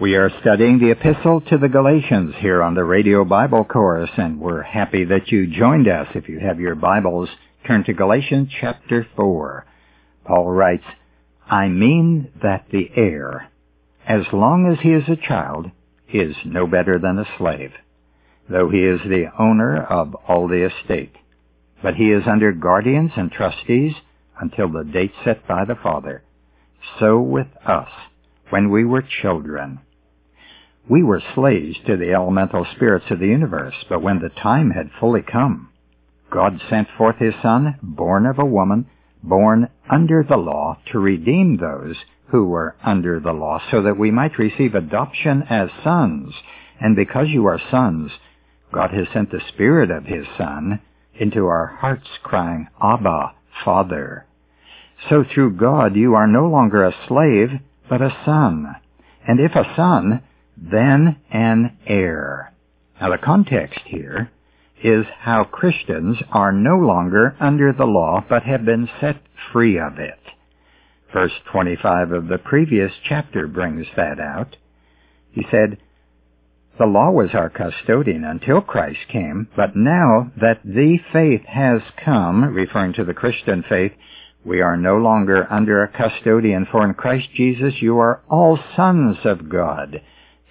We are studying the Epistle to the Galatians here on the Radio Bible Course, and we're happy that you joined us. If you have your Bibles, turn to Galatians chapter 4. Paul writes, I mean that the heir, as long as he is a child, is no better than a slave, though he is the owner of all the estate. But he is under guardians and trustees until the date set by the Father. So with us when we were children. We were slaves to the elemental spirits of the universe, but when the time had fully come, God sent forth his Son, born of a woman, born under the law, to redeem those who were under the law, so that we might receive adoption as sons. And because you are sons, God has sent the Spirit of his Son into our hearts, crying, Abba, Father. So through God you are no longer a slave, but a son. And if a son, then an heir. Now the context here is how Christians are no longer under the law, but have been set free of it. Verse 25 of the previous chapter brings that out. He said, the law was our custodian until Christ came, but now that the faith has come, referring to the Christian faith, we are no longer under a custodian, for in Christ Jesus you are all sons of God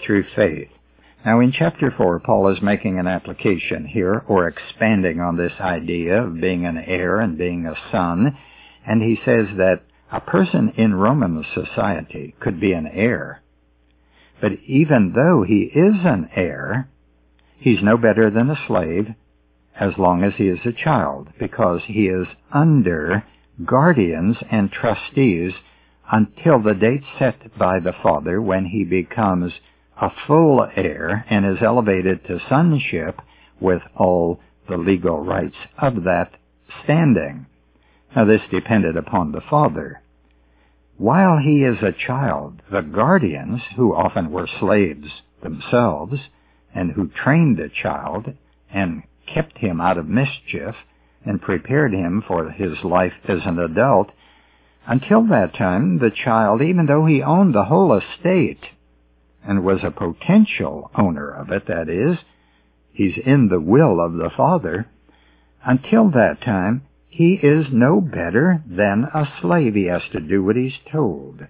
through faith. Now in chapter 4, Paul is making an application here, or expanding on this idea of being an heir and being a son, and he says that a person in Roman society could be an heir. But even though he is an heir, he's no better than a slave as long as he is a child, because he is under guardians and trustees until the date set by the father when he becomes a full heir and is elevated to sonship with all the legal rights of that standing. Now this depended upon the father. While he is a child, the guardians, who often were slaves themselves, and who trained the child and kept him out of mischief, and prepared him for his life as an adult. Until that time, the child, even though he owned the whole estate, and was a potential owner of it, that is, he's in the will of the father, until that time, he is no better than a slave. He has to do what he's told.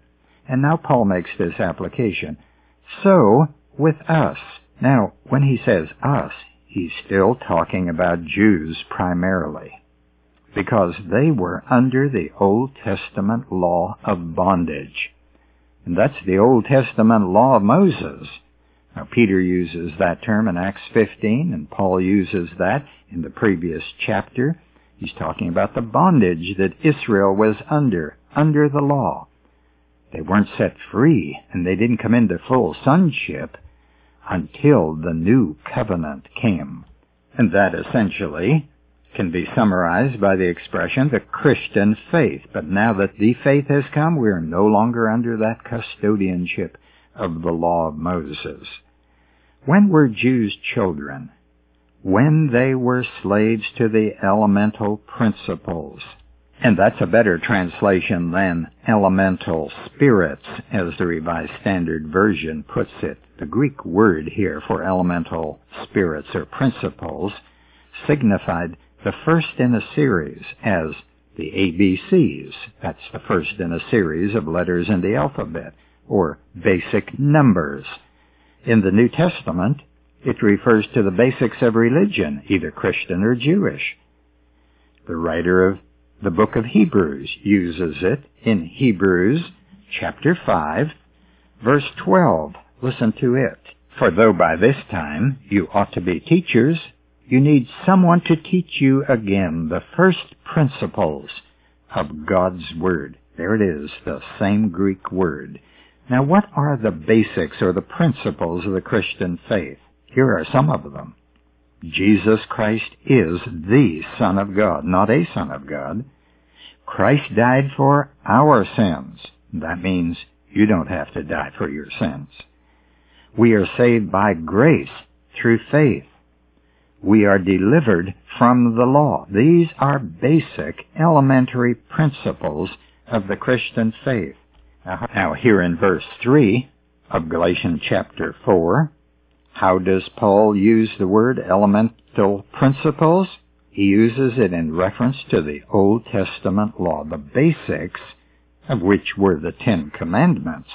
And now Paul makes this application. So, with us. Now, when he says us, he's still talking about Jews primarily, because they were under the Old Testament law of bondage. And that's the Old Testament law of Moses. Now, Peter uses that term in Acts 15, and Paul uses that in the previous chapter. He's talking about the bondage that Israel was under, under the law. They weren't set free, and they didn't come into full sonship until the new covenant came. And that essentially can be summarized by the expression the Christian faith. But now that the faith has come, we are no longer under that custodianship of the law of Moses. When were Jews children? When they were slaves to the elemental principles. And that's a better translation than elemental spirits, as the Revised Standard Version puts it. The Greek word here for elemental spirits or principles signified the first in a series as the ABCs. That's the first in a series of letters in the alphabet, or basic numbers. In the New Testament, it refers to the basics of religion, either Christian or Jewish. The writer of the book of Hebrews uses it in Hebrews chapter 5, verse 12. Listen to it. For though by this time you ought to be teachers, you need someone to teach you again the first principles of God's Word. There it is, the same Greek word. Now what are the basics or the principles of the Christian faith? Here are some of them. Jesus Christ is the Son of God, not a Son of God. Christ died for our sins. That means you don't have to die for your sins. We are saved by grace through faith. We are delivered from the law. These are basic, elementary principles of the Christian faith. Now, here in verse 3 of Galatians chapter 4. How does Paul use the word elemental principles? He uses it in reference to the Old Testament law, the basics of which were the Ten Commandments.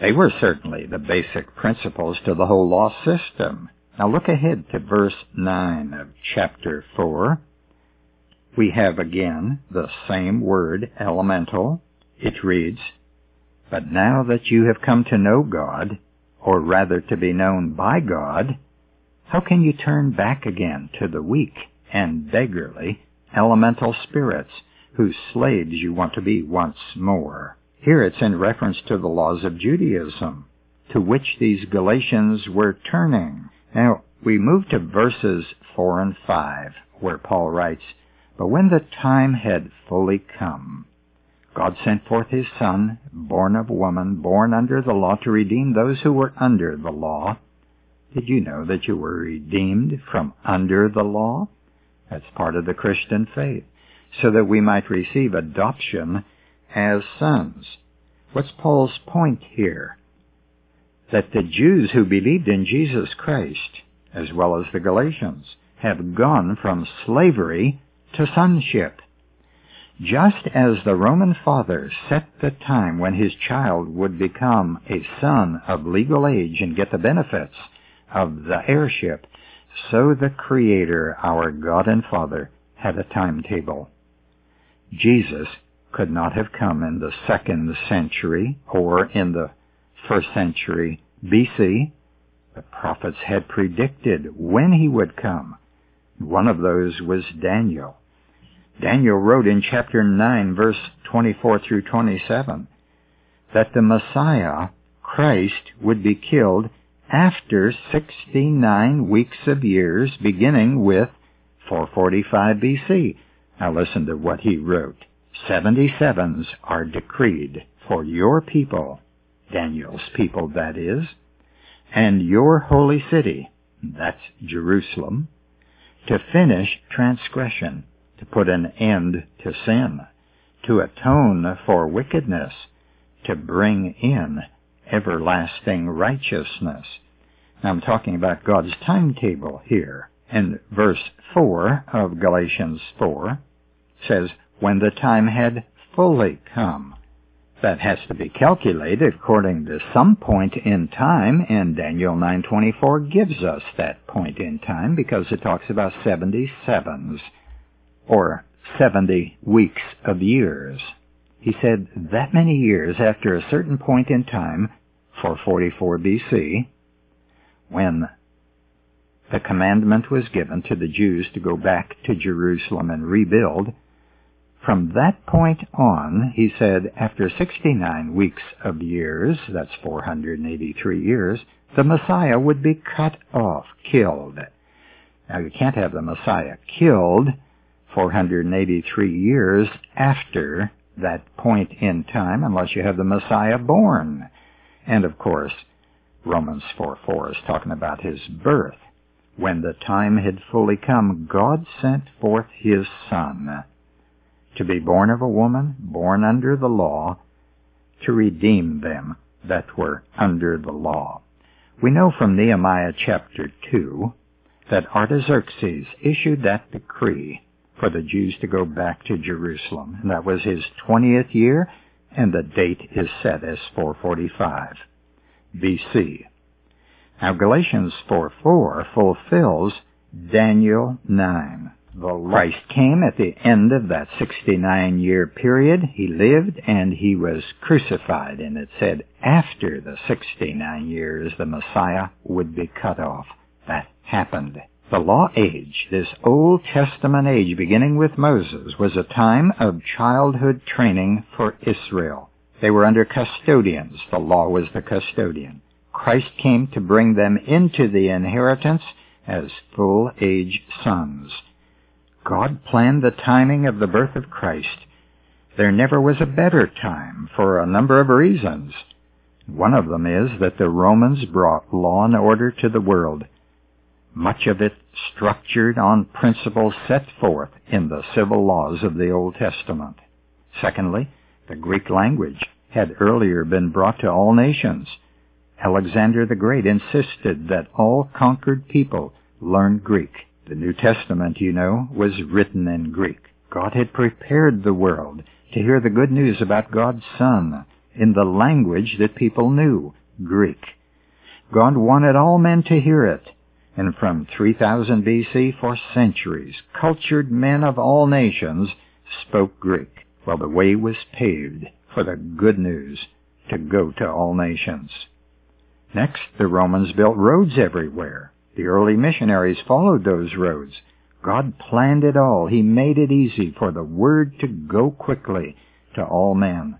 They were certainly the basic principles to the whole law system. Now look ahead to verse 9 of chapter 4. We have again the same word, elemental. It reads, But now that you have come to know God, or rather to be known by God, how can you turn back again to the weak and beggarly elemental spirits whose slaves you want to be once more? Here it's in reference to the laws of Judaism, to which these Galatians were turning. Now, we move to verses 4 and 5, where Paul writes, But when the time had fully come, God sent forth his Son, born of woman, born under the law, to redeem those who were under the law. Did you know that you were redeemed from under the law? That's part of the Christian faith, so that we might receive adoption as sons. What's Paul's point here? That the Jews who believed in Jesus Christ, as well as the Galatians, have gone from slavery to sonship. Just as the Roman father set the time when his child would become a son of legal age and get the benefits of the heirship, so the Creator, our God and Father, had a timetable. Jesus could not have come in the second century or in the first century BC. The prophets had predicted when he would come. One of those was Daniel. Daniel wrote in chapter 9, verse 24 through 27, that the Messiah, Christ, would be killed after 69 weeks of years, beginning with 445 BC. Now listen to what he wrote. Seventy sevens are decreed for your people, Daniel's people that is, and your holy city, that's Jerusalem, to finish transgression, to put an end to sin, to atone for wickedness, to bring in everlasting righteousness. Now I'm talking about God's timetable here. And verse 4 of Galatians 4 says, when the time had fully come. That has to be calculated according to some point in time, and Daniel 9.24 gives us that point in time because it talks about 77s, or 70 weeks of years. He said that many years after a certain point in time, for 44 BC, when the commandment was given to the Jews to go back to Jerusalem and rebuild, from that point on, he said, after 69 weeks of years, that's 483 years, the Messiah would be cut off, killed. Now you can't have the Messiah killed 483 years after that point in time unless you have the Messiah born. And of course, Romans 4:4 is talking about his birth. When the time had fully come, God sent forth his Son to be born of a woman, born under the law, to redeem them that were under the law. We know from Nehemiah chapter 2 that Artaxerxes issued that decree for the Jews to go back to Jerusalem. And that was his 20th year, and the date is set as 445 BC. Now Galatians 4.4 fulfills Daniel 9. The Christ came at the end of that 69 year period. He lived and he was crucified. And it said after the 69 years the Messiah would be cut off. That happened. The law age, this Old Testament age beginning with Moses, was a time of childhood training for Israel. They were under custodians. The law was the custodian. Christ came to bring them into the inheritance as full age sons. God planned the timing of the birth of Christ. There never was a better time for a number of reasons. One of them is that the Romans brought law and order to the world, much of it structured on principles set forth in the civil laws of the Old Testament. Secondly, the Greek language had earlier been brought to all nations. Alexander the Great insisted that all conquered people learn Greek. The New Testament, you know, was written in Greek. God had prepared the world to hear the good news about God's Son in the language that people knew, Greek. God wanted all men to hear it, and from 3000 BC for centuries, cultured men of all nations spoke Greek, while the way was paved for the good news to go to all nations. Next, the Romans built roads everywhere. The early missionaries followed those roads. God planned it all. He made it easy for the word to go quickly to all men.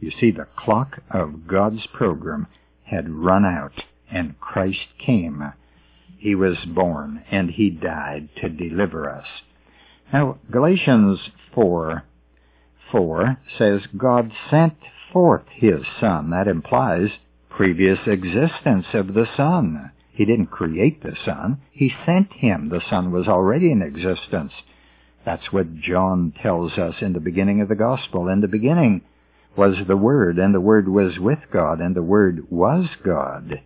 You see, the clock of God's program had run out, and Christ came. He was born, and he died to deliver us. Now, Galatians 4, 4 says God sent forth his Son. That implies previous existence of the Son. He didn't create the Son. He sent him. The Son was already in existence. That's what John tells us in the beginning of the Gospel. In the beginning was the Word, and the Word was with God, and the Word was God.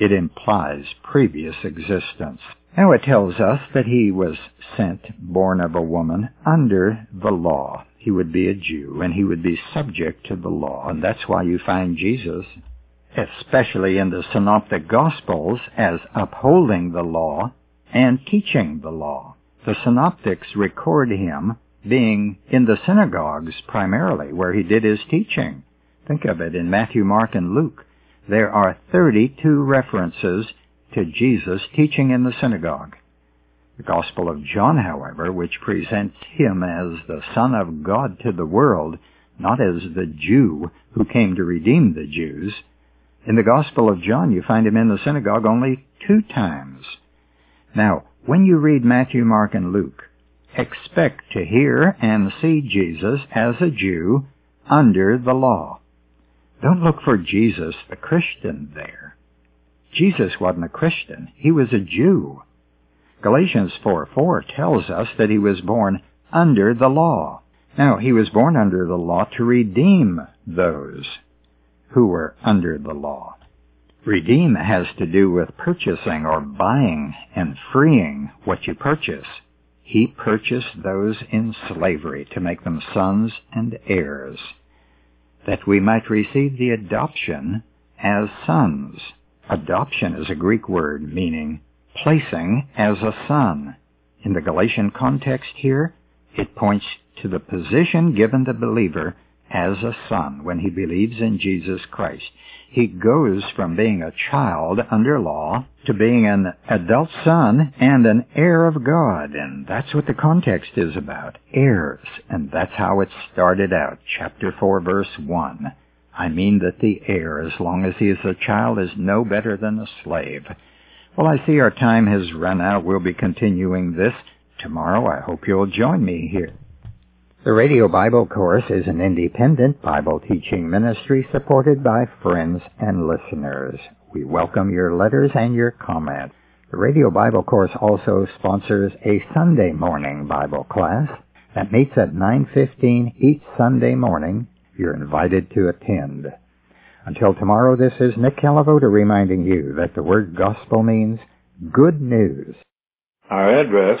It implies previous existence. Now it tells us that he was sent, born of a woman, under the law. He would be a Jew, and he would be subject to the law, and that's why you find Jesus especially in the Synoptic Gospels, as upholding the law and teaching the law. The Synoptics record him being in the synagogues primarily, where he did his teaching. Think of it in Matthew, Mark, and Luke. There are 32 references to Jesus teaching in the synagogue. The Gospel of John, however, which presents him as the Son of God to the world, not as the Jew who came to redeem the Jews, in the Gospel of John, you find him in the synagogue only two times. Now, when you read Matthew, Mark, and Luke, expect to hear and see Jesus as a Jew under the law. Don't look for Jesus, the Christian, there. Jesus wasn't a Christian. He was a Jew. Galatians 4 4 tells us that he was born under the law. Now, he was born under the law to redeem those who were under the law. Redeem has to do with purchasing or buying and freeing what you purchase. He purchased those in slavery to make them sons and heirs, that we might receive the adoption as sons. Adoption is a Greek word meaning placing as a son. In the Galatian context here, it points to the position given the believer as a son when he believes in Jesus Christ. He goes from being a child under law to being an adult son and an heir of God. And that's what the context is about. Heirs. And that's how it started out. Chapter 4 verse 1. I mean that the heir, as long as he is a child, is no better than a slave. Well, I see our time has run out. We'll be continuing this tomorrow. I hope you'll join me here. The Radio Bible Course is an independent Bible teaching ministry supported by friends and listeners. We welcome your letters and your comments. The Radio Bible Course also sponsors a Sunday morning Bible class that meets at 9.15 each Sunday morning. You're invited to attend. Until tomorrow, this is Nick Calavoda reminding you that the word gospel means good news. Our address